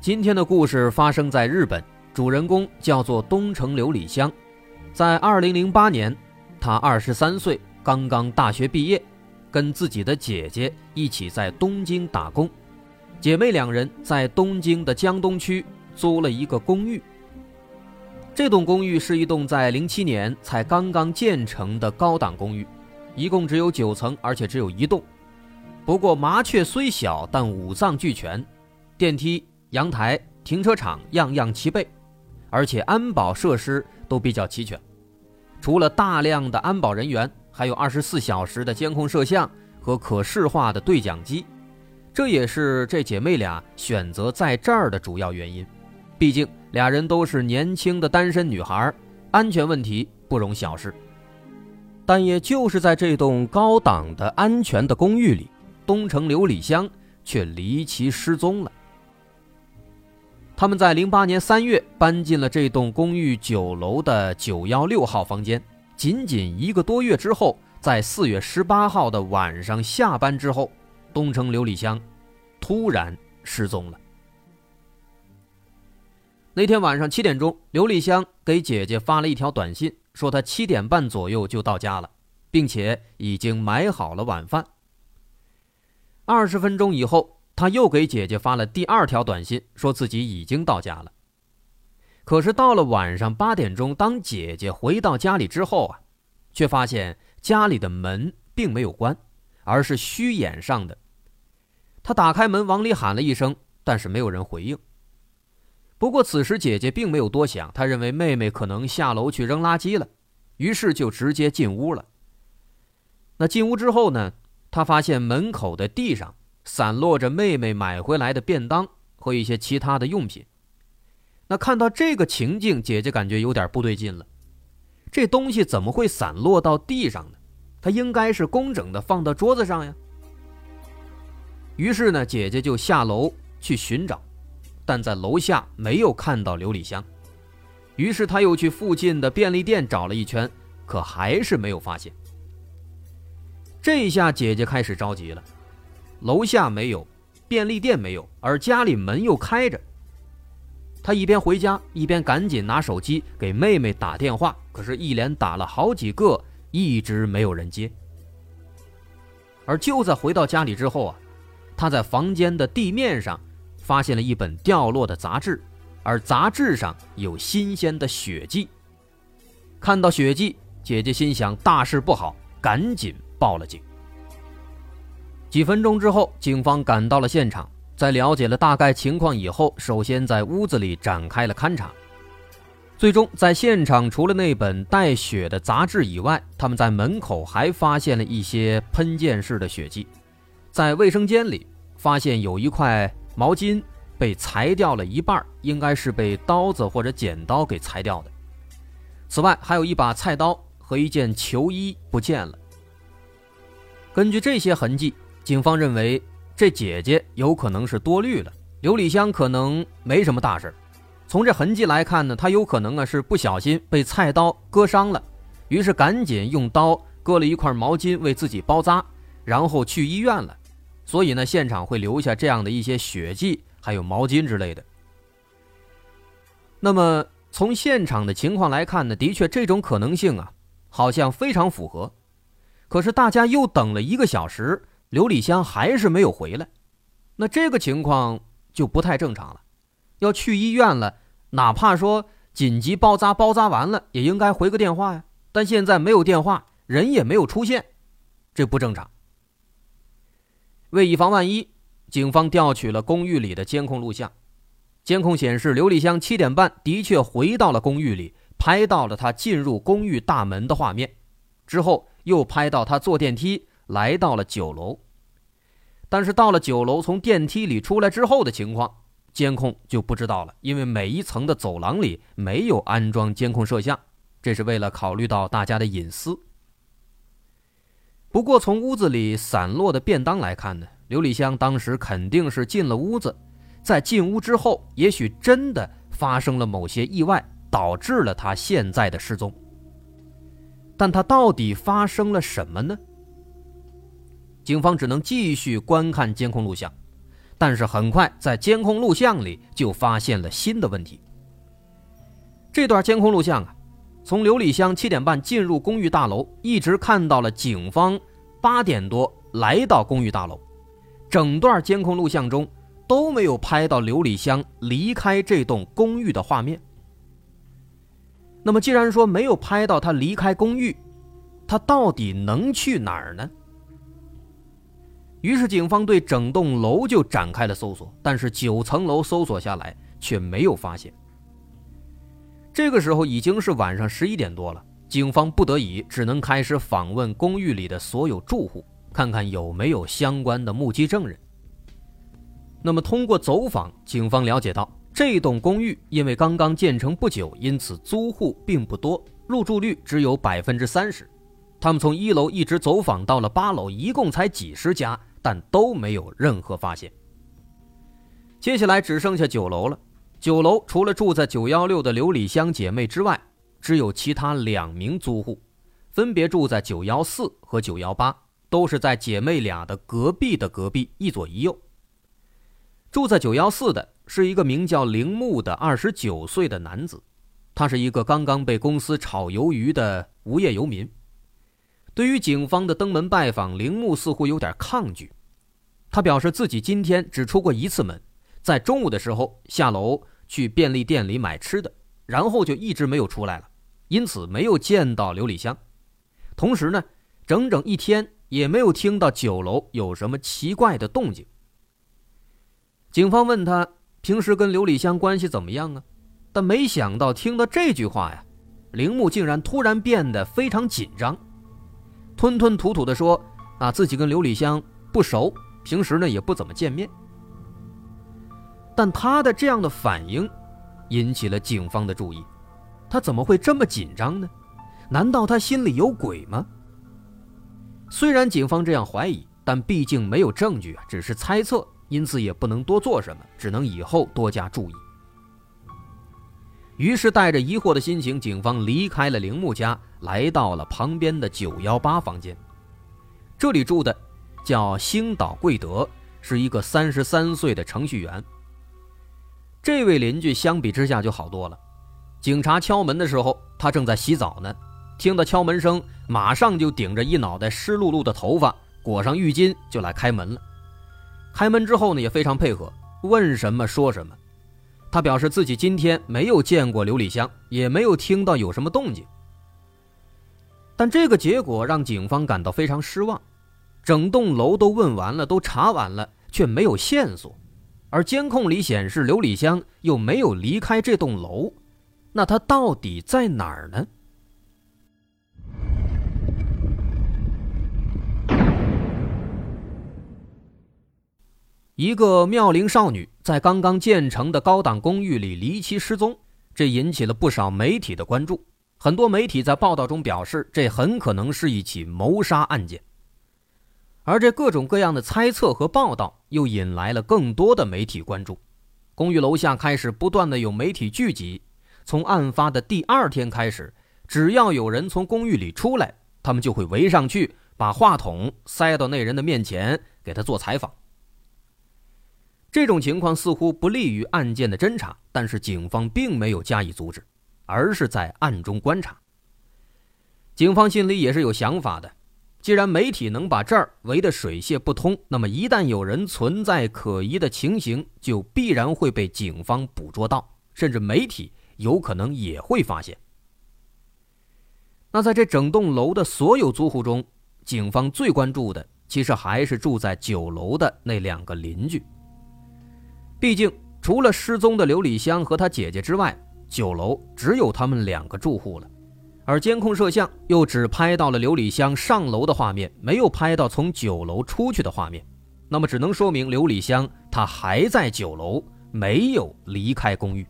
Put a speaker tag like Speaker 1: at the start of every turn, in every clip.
Speaker 1: 今天的故事发生在日本，主人公叫做东城琉璃香。在2008年，他23岁，刚刚大学毕业，跟自己的姐姐一起在东京打工。姐妹两人在东京的江东区租了一个公寓。这栋公寓是一栋在07年才刚刚建成的高档公寓。一共只有九层，而且只有一栋。不过麻雀虽小，但五脏俱全，电梯、阳台、停车场样样齐备，而且安保设施都比较齐全。除了大量的安保人员，还有二十四小时的监控摄像和可视化的对讲机。这也是这姐妹俩选择在这儿的主要原因。毕竟俩人都是年轻的单身女孩，安全问题不容小视。但也就是在这栋高档的安全的公寓里，东城琉璃香却离奇失踪了。他们在零八年三月搬进了这栋公寓九楼的九幺六号房间，仅仅一个多月之后，在四月十八号的晚上下班之后，东城琉璃香突然失踪了。那天晚上七点钟，琉璃香给姐姐发了一条短信。说他七点半左右就到家了，并且已经买好了晚饭。二十分钟以后，他又给姐姐发了第二条短信，说自己已经到家了。可是到了晚上八点钟，当姐姐回到家里之后啊，却发现家里的门并没有关，而是虚掩上的。他打开门往里喊了一声，但是没有人回应。不过此时姐姐并没有多想，她认为妹妹可能下楼去扔垃圾了，于是就直接进屋了。那进屋之后呢，她发现门口的地上散落着妹妹买回来的便当和一些其他的用品。那看到这个情境，姐姐感觉有点不对劲了，这东西怎么会散落到地上呢？它应该是工整的放到桌子上呀。于是呢，姐姐就下楼去寻找。但在楼下没有看到琉璃香，于是她又去附近的便利店找了一圈，可还是没有发现。这下姐姐开始着急了，楼下没有，便利店没有，而家里门又开着。他一边回家一边赶紧拿手机给妹妹打电话，可是，一连打了好几个，一直没有人接。而就在回到家里之后啊，他在房间的地面上。发现了一本掉落的杂志，而杂志上有新鲜的血迹。看到血迹，姐姐心想大事不好，赶紧报了警。几分钟之后，警方赶到了现场，在了解了大概情况以后，首先在屋子里展开了勘查。最终，在现场除了那本带血的杂志以外，他们在门口还发现了一些喷溅式的血迹，在卫生间里发现有一块。毛巾被裁掉了一半，应该是被刀子或者剪刀给裁掉的。此外，还有一把菜刀和一件球衣不见了。根据这些痕迹，警方认为这姐姐有可能是多虑了，刘礼香可能没什么大事。从这痕迹来看呢，她有可能啊是不小心被菜刀割伤了，于是赶紧用刀割了一块毛巾为自己包扎，然后去医院了。所以呢，现场会留下这样的一些血迹，还有毛巾之类的。那么从现场的情况来看呢，的确这种可能性啊，好像非常符合。可是大家又等了一个小时，刘礼香还是没有回来，那这个情况就不太正常了。要去医院了，哪怕说紧急包扎，包扎完了也应该回个电话呀。但现在没有电话，人也没有出现，这不正常。为以防万一，警方调取了公寓里的监控录像。监控显示，刘丽香七点半的确回到了公寓里，拍到了她进入公寓大门的画面。之后又拍到她坐电梯来到了九楼。但是到了九楼，从电梯里出来之后的情况，监控就不知道了，因为每一层的走廊里没有安装监控摄像，这是为了考虑到大家的隐私。不过从屋子里散落的便当来看呢，刘丽香当时肯定是进了屋子，在进屋之后，也许真的发生了某些意外，导致了她现在的失踪。但她到底发生了什么呢？警方只能继续观看监控录像。但是很快，在监控录像里就发现了新的问题。这段监控录像啊，从刘丽香七点半进入公寓大楼，一直看到了警方八点多来到公寓大楼，整段监控录像中都没有拍到刘丽香离开这栋公寓的画面。那么，既然说没有拍到她离开公寓，她到底能去哪儿呢？于是，警方对整栋楼就展开了搜索，但是九层楼搜索下来却没有发现。这个时候已经是晚上十一点多了，警方不得已只能开始访问公寓里的所有住户，看看有没有相关的目击证人。那么，通过走访，警方了解到，这栋公寓因为刚刚建成不久，因此租户并不多，入住率只有百分之三十。他们从一楼一直走访到了八楼，一共才几十家。但都没有任何发现。接下来只剩下九楼了。九楼除了住在九幺六的刘丽香姐妹之外，只有其他两名租户，分别住在九幺四和九幺八，都是在姐妹俩的隔壁的隔壁，一左一右。住在九幺四的是一个名叫铃木的二十九岁的男子，他是一个刚刚被公司炒鱿鱼的无业游民。对于警方的登门拜访，铃木似乎有点抗拒。他表示自己今天只出过一次门，在中午的时候下楼去便利店里买吃的，然后就一直没有出来了，因此没有见到刘里香。同时呢，整整一天也没有听到九楼有什么奇怪的动静。警方问他平时跟刘里香关系怎么样啊？但没想到听到这句话呀，铃木竟然突然变得非常紧张。吞吞吐吐地说：“啊，自己跟刘丽香不熟，平时呢也不怎么见面。”但他的这样的反应，引起了警方的注意。他怎么会这么紧张呢？难道他心里有鬼吗？虽然警方这样怀疑，但毕竟没有证据啊，只是猜测，因此也不能多做什么，只能以后多加注意。于是，带着疑惑的心情，警方离开了铃木家，来到了旁边的九幺八房间。这里住的叫星岛贵德，是一个三十三岁的程序员。这位邻居相比之下就好多了。警察敲门的时候，他正在洗澡呢，听到敲门声，马上就顶着一脑袋湿漉漉的头发，裹上浴巾就来开门了。开门之后呢，也非常配合，问什么说什么。他表示自己今天没有见过刘丽香，也没有听到有什么动静。但这个结果让警方感到非常失望，整栋楼都问完了，都查完了，却没有线索，而监控里显示刘丽香又没有离开这栋楼，那她到底在哪儿呢？一个妙龄少女在刚刚建成的高档公寓里离奇失踪，这引起了不少媒体的关注。很多媒体在报道中表示，这很可能是一起谋杀案件。而这各种各样的猜测和报道，又引来了更多的媒体关注。公寓楼下开始不断的有媒体聚集。从案发的第二天开始，只要有人从公寓里出来，他们就会围上去，把话筒塞到那人的面前，给他做采访。这种情况似乎不利于案件的侦查，但是警方并没有加以阻止，而是在暗中观察。警方心里也是有想法的，既然媒体能把这儿围得水泄不通，那么一旦有人存在可疑的情形，就必然会被警方捕捉到，甚至媒体有可能也会发现。那在这整栋楼的所有租户中，警方最关注的其实还是住在九楼的那两个邻居。毕竟，除了失踪的刘丽香和她姐姐之外，九楼只有他们两个住户了，而监控摄像又只拍到了刘丽香上楼的画面，没有拍到从九楼出去的画面，那么只能说明刘丽香她还在九楼，没有离开公寓，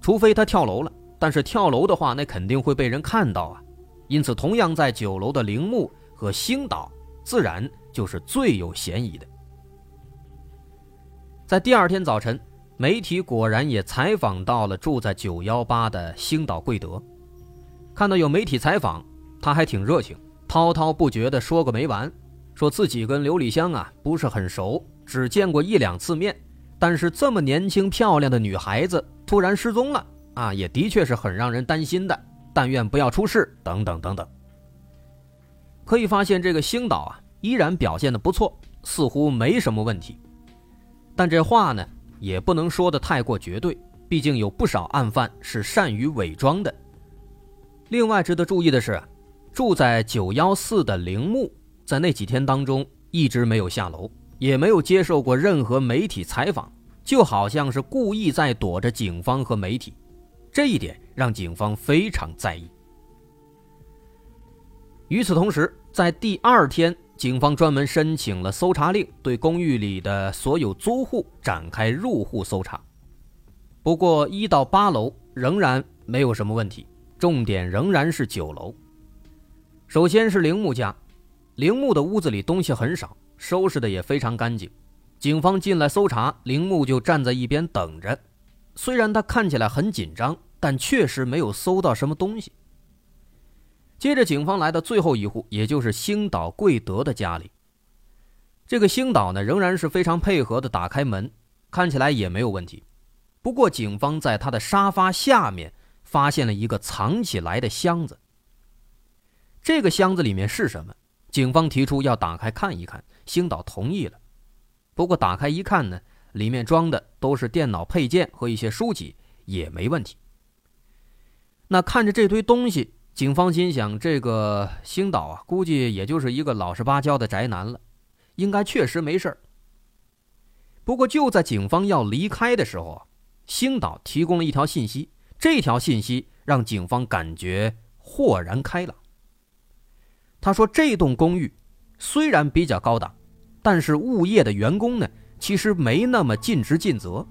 Speaker 1: 除非他跳楼了。但是跳楼的话，那肯定会被人看到啊。因此，同样在九楼的铃木和星岛，自然就是最有嫌疑的。在第二天早晨，媒体果然也采访到了住在九幺八的星岛贵德。看到有媒体采访，他还挺热情，滔滔不绝地说个没完，说自己跟刘丽香啊不是很熟，只见过一两次面，但是这么年轻漂亮的女孩子突然失踪了啊，也的确是很让人担心的。但愿不要出事，等等等等。可以发现，这个星岛啊，依然表现的不错，似乎没什么问题。但这话呢，也不能说的太过绝对，毕竟有不少案犯是善于伪装的。另外值得注意的是，住在九幺四的铃木，在那几天当中一直没有下楼，也没有接受过任何媒体采访，就好像是故意在躲着警方和媒体。这一点让警方非常在意。与此同时，在第二天，警方专门申请了搜查令，对公寓里的所有租户展开入户搜查。不过，一到八楼仍然没有什么问题，重点仍然是九楼。首先是铃木家，铃木的屋子里东西很少，收拾的也非常干净。警方进来搜查，铃木就站在一边等着。虽然他看起来很紧张。但确实没有搜到什么东西。接着，警方来到最后一户，也就是星岛贵德的家里。这个星岛呢，仍然是非常配合的打开门，看起来也没有问题。不过，警方在他的沙发下面发现了一个藏起来的箱子。这个箱子里面是什么？警方提出要打开看一看，星岛同意了。不过，打开一看呢，里面装的都是电脑配件和一些书籍，也没问题。那看着这堆东西，警方心想：这个星岛啊，估计也就是一个老实巴交的宅男了，应该确实没事儿。不过就在警方要离开的时候，星岛提供了一条信息，这条信息让警方感觉豁然开朗。他说：“这栋公寓虽然比较高档，但是物业的员工呢，其实没那么尽职尽责。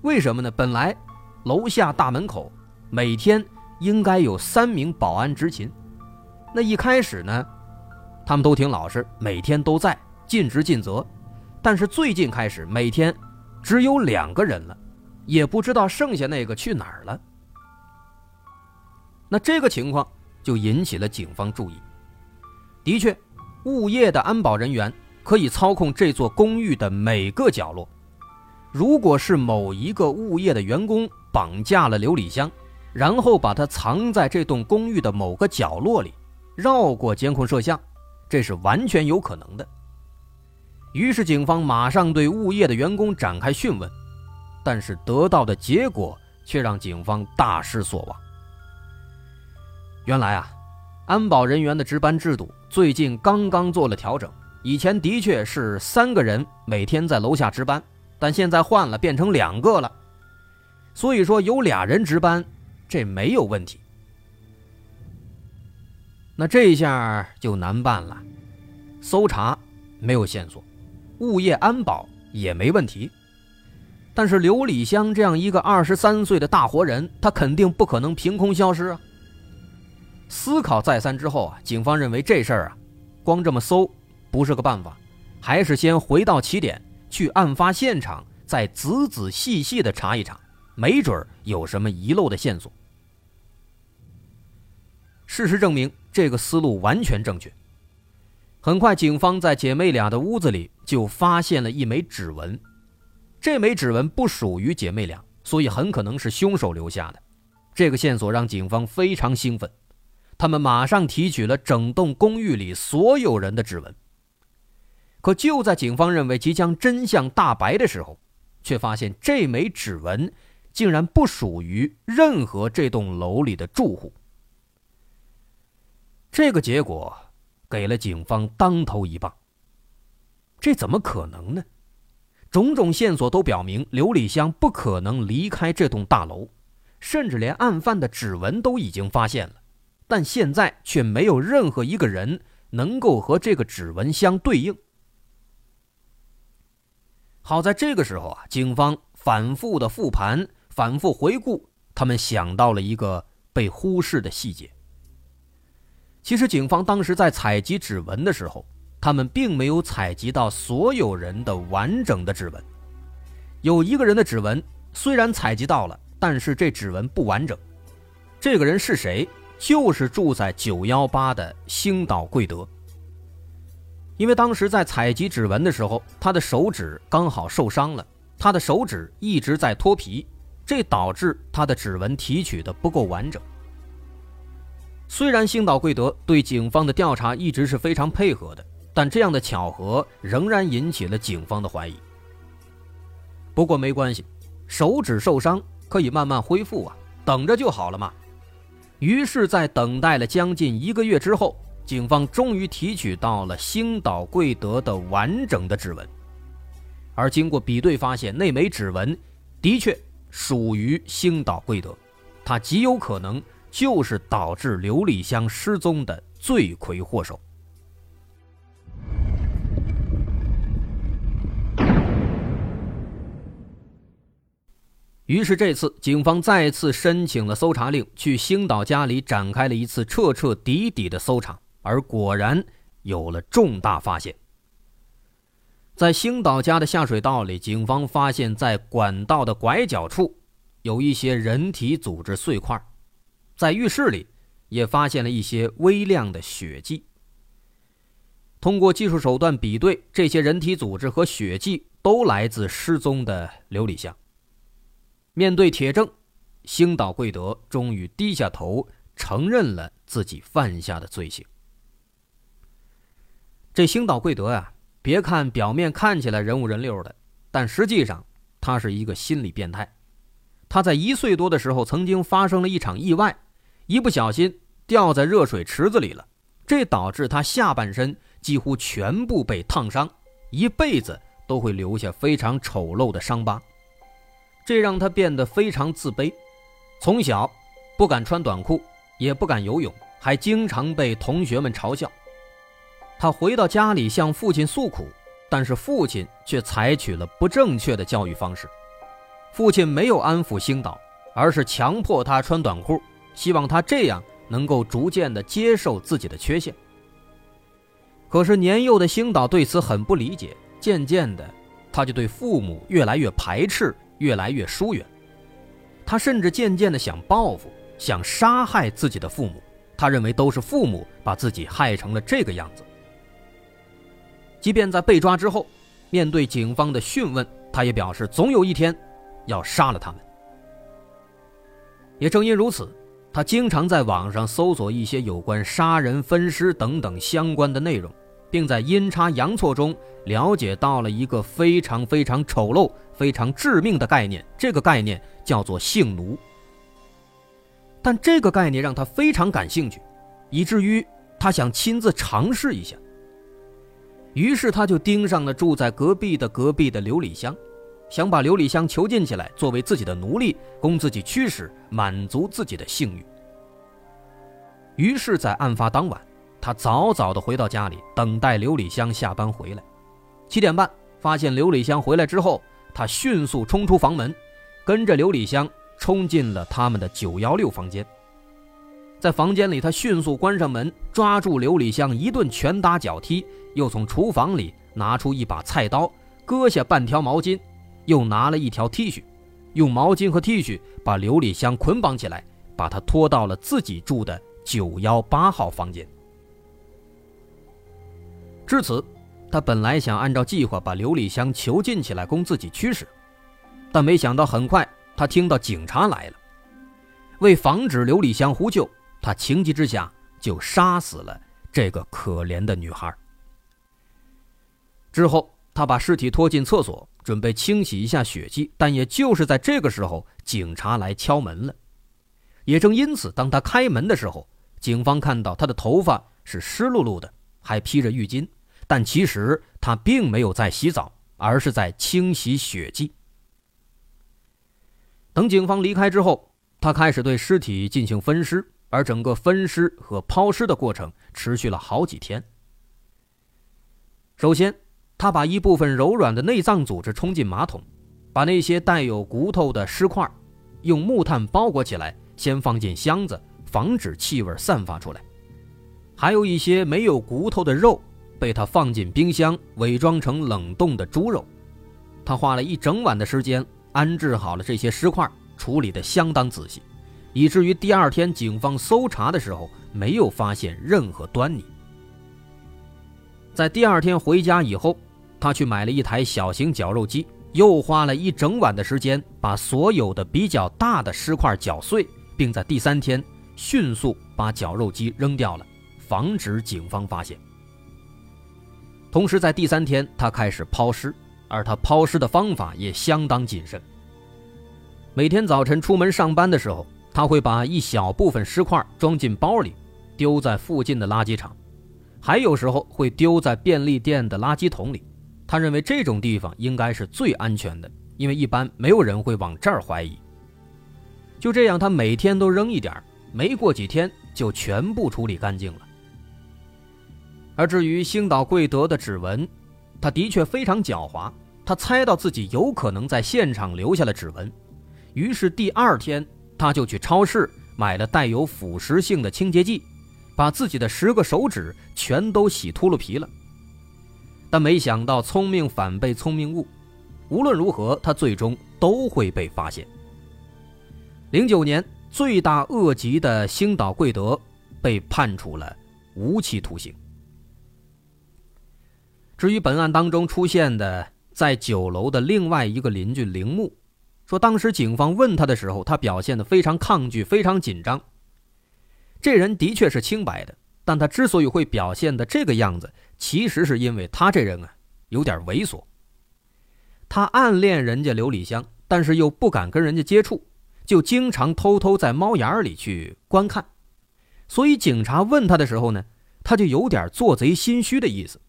Speaker 1: 为什么呢？本来楼下大门口。”每天应该有三名保安执勤，那一开始呢，他们都挺老实，每天都在尽职尽责。但是最近开始，每天只有两个人了，也不知道剩下那个去哪儿了。那这个情况就引起了警方注意。的确，物业的安保人员可以操控这座公寓的每个角落。如果是某一个物业的员工绑架了刘礼香，然后把它藏在这栋公寓的某个角落里，绕过监控摄像，这是完全有可能的。于是警方马上对物业的员工展开讯问，但是得到的结果却让警方大失所望。原来啊，安保人员的值班制度最近刚刚做了调整，以前的确是三个人每天在楼下值班，但现在换了，变成两个了。所以说有俩人值班。这没有问题，那这一下就难办了。搜查没有线索，物业安保也没问题，但是刘礼香这样一个二十三岁的大活人，他肯定不可能凭空消失啊。思考再三之后啊，警方认为这事儿啊，光这么搜不是个办法，还是先回到起点，去案发现场，再仔仔细细的查一查。没准儿有什么遗漏的线索。事实证明，这个思路完全正确。很快，警方在姐妹俩的屋子里就发现了一枚指纹。这枚指纹不属于姐妹俩，所以很可能是凶手留下的。这个线索让警方非常兴奋，他们马上提取了整栋公寓里所有人的指纹。可就在警方认为即将真相大白的时候，却发现这枚指纹。竟然不属于任何这栋楼里的住户，这个结果给了警方当头一棒。这怎么可能呢？种种线索都表明刘礼香不可能离开这栋大楼，甚至连案犯的指纹都已经发现了，但现在却没有任何一个人能够和这个指纹相对应。好在这个时候啊，警方反复的复盘、反复回顾，他们想到了一个被忽视的细节。其实，警方当时在采集指纹的时候，他们并没有采集到所有人的完整的指纹。有一个人的指纹虽然采集到了，但是这指纹不完整。这个人是谁？就是住在九幺八的星岛贵德。因为当时在采集指纹的时候，他的手指刚好受伤了，他的手指一直在脱皮，这导致他的指纹提取的不够完整。虽然星岛贵德对警方的调查一直是非常配合的，但这样的巧合仍然引起了警方的怀疑。不过没关系，手指受伤可以慢慢恢复啊，等着就好了嘛。于是，在等待了将近一个月之后。警方终于提取到了星岛贵德的完整的指纹，而经过比对，发现那枚指纹的确属于星岛贵德，他极有可能就是导致刘丽香失踪的罪魁祸首。于是这次，警方再次申请了搜查令，去星岛家里展开了一次彻彻底底的搜查。而果然有了重大发现，在星岛家的下水道里，警方发现，在管道的拐角处有一些人体组织碎块，在浴室里也发现了一些微量的血迹。通过技术手段比对，这些人体组织和血迹都来自失踪的刘礼香。面对铁证，星岛贵德终于低下头，承认了自己犯下的罪行。这星岛贵德呀，别看表面看起来人五人六的，但实际上他是一个心理变态。他在一岁多的时候曾经发生了一场意外，一不小心掉在热水池子里了，这导致他下半身几乎全部被烫伤，一辈子都会留下非常丑陋的伤疤。这让他变得非常自卑，从小不敢穿短裤，也不敢游泳，还经常被同学们嘲笑。他回到家里向父亲诉苦，但是父亲却采取了不正确的教育方式。父亲没有安抚星岛，而是强迫他穿短裤，希望他这样能够逐渐的接受自己的缺陷。可是年幼的星岛对此很不理解，渐渐的，他就对父母越来越排斥，越来越疏远。他甚至渐渐的想报复，想杀害自己的父母。他认为都是父母把自己害成了这个样子。即便在被抓之后，面对警方的讯问，他也表示总有一天要杀了他们。也正因如此，他经常在网上搜索一些有关杀人、分尸等等相关的内容，并在阴差阳错中了解到了一个非常非常丑陋、非常致命的概念，这个概念叫做性奴。但这个概念让他非常感兴趣，以至于他想亲自尝试一下。于是他就盯上了住在隔壁的隔壁的刘礼香，想把刘礼香囚禁起来，作为自己的奴隶，供自己驱使，满足自己的性欲。于是，在案发当晚，他早早的回到家里，等待刘礼香下班回来。七点半，发现刘礼香回来之后，他迅速冲出房门，跟着刘礼香冲进了他们的九幺六房间。在房间里，他迅速关上门，抓住刘礼香一顿拳打脚踢，又从厨房里拿出一把菜刀，割下半条毛巾，又拿了一条 T 恤，用毛巾和 T 恤把刘礼香捆绑起来，把她拖到了自己住的九幺八号房间。至此，他本来想按照计划把刘礼香囚禁起来供自己驱使，但没想到很快他听到警察来了，为防止刘礼香呼救。他情急之下就杀死了这个可怜的女孩。之后，他把尸体拖进厕所，准备清洗一下血迹。但也就是在这个时候，警察来敲门了。也正因此，当他开门的时候，警方看到他的头发是湿漉漉的，还披着浴巾。但其实他并没有在洗澡，而是在清洗血迹。等警方离开之后，他开始对尸体进行分尸。而整个分尸和抛尸的过程持续了好几天。首先，他把一部分柔软的内脏组织冲进马桶，把那些带有骨头的尸块用木炭包裹起来，先放进箱子，防止气味散发出来。还有一些没有骨头的肉被他放进冰箱，伪装成冷冻的猪肉。他花了一整晚的时间安置好了这些尸块，处理得相当仔细，以至于第二天警方搜查的时候没有发现任何端倪。在第二天回家以后，他去买了一台小型绞肉机，又花了一整晚的时间把所有的比较大的尸块绞碎，并在第三天迅速把绞肉机扔掉了，防止警方发现。同时，在第三天，他开始抛尸。而他抛尸的方法也相当谨慎。每天早晨出门上班的时候，他会把一小部分尸块装进包里，丢在附近的垃圾场，还有时候会丢在便利店的垃圾桶里。他认为这种地方应该是最安全的，因为一般没有人会往这儿怀疑。就这样，他每天都扔一点没过几天就全部处理干净了。而至于星岛贵德的指纹，他的确非常狡猾，他猜到自己有可能在现场留下了指纹，于是第二天他就去超市买了带有腐蚀性的清洁剂，把自己的十个手指全都洗秃噜皮了。但没想到聪明反被聪明误，无论如何他最终都会被发现。零九年，罪大恶极的星岛贵德被判处了无期徒刑。至于本案当中出现的在酒楼的另外一个邻居铃木，说当时警方问他的时候，他表现得非常抗拒，非常紧张。这人的确是清白的，但他之所以会表现的这个样子，其实是因为他这人啊有点猥琐。他暗恋人家刘礼香，但是又不敢跟人家接触，就经常偷偷在猫眼里去观看。所以警察问他的时候呢，他就有点做贼心虚的意思。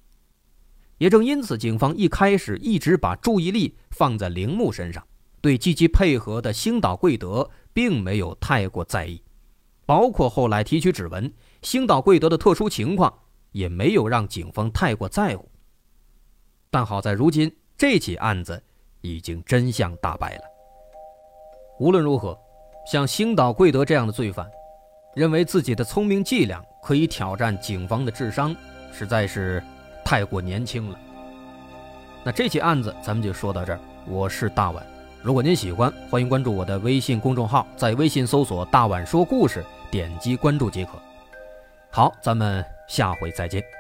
Speaker 1: 也正因此，警方一开始一直把注意力放在铃木身上，对积极配合的星岛贵德并没有太过在意，包括后来提取指纹，星岛贵德的特殊情况也没有让警方太过在乎。但好在如今这起案子已经真相大白了。无论如何，像星岛贵德这样的罪犯，认为自己的聪明伎俩可以挑战警方的智商，实在是。太过年轻了。那这起案子咱们就说到这儿。我是大碗，如果您喜欢，欢迎关注我的微信公众号，在微信搜索“大碗说故事”，点击关注即可。好，咱们下回再见。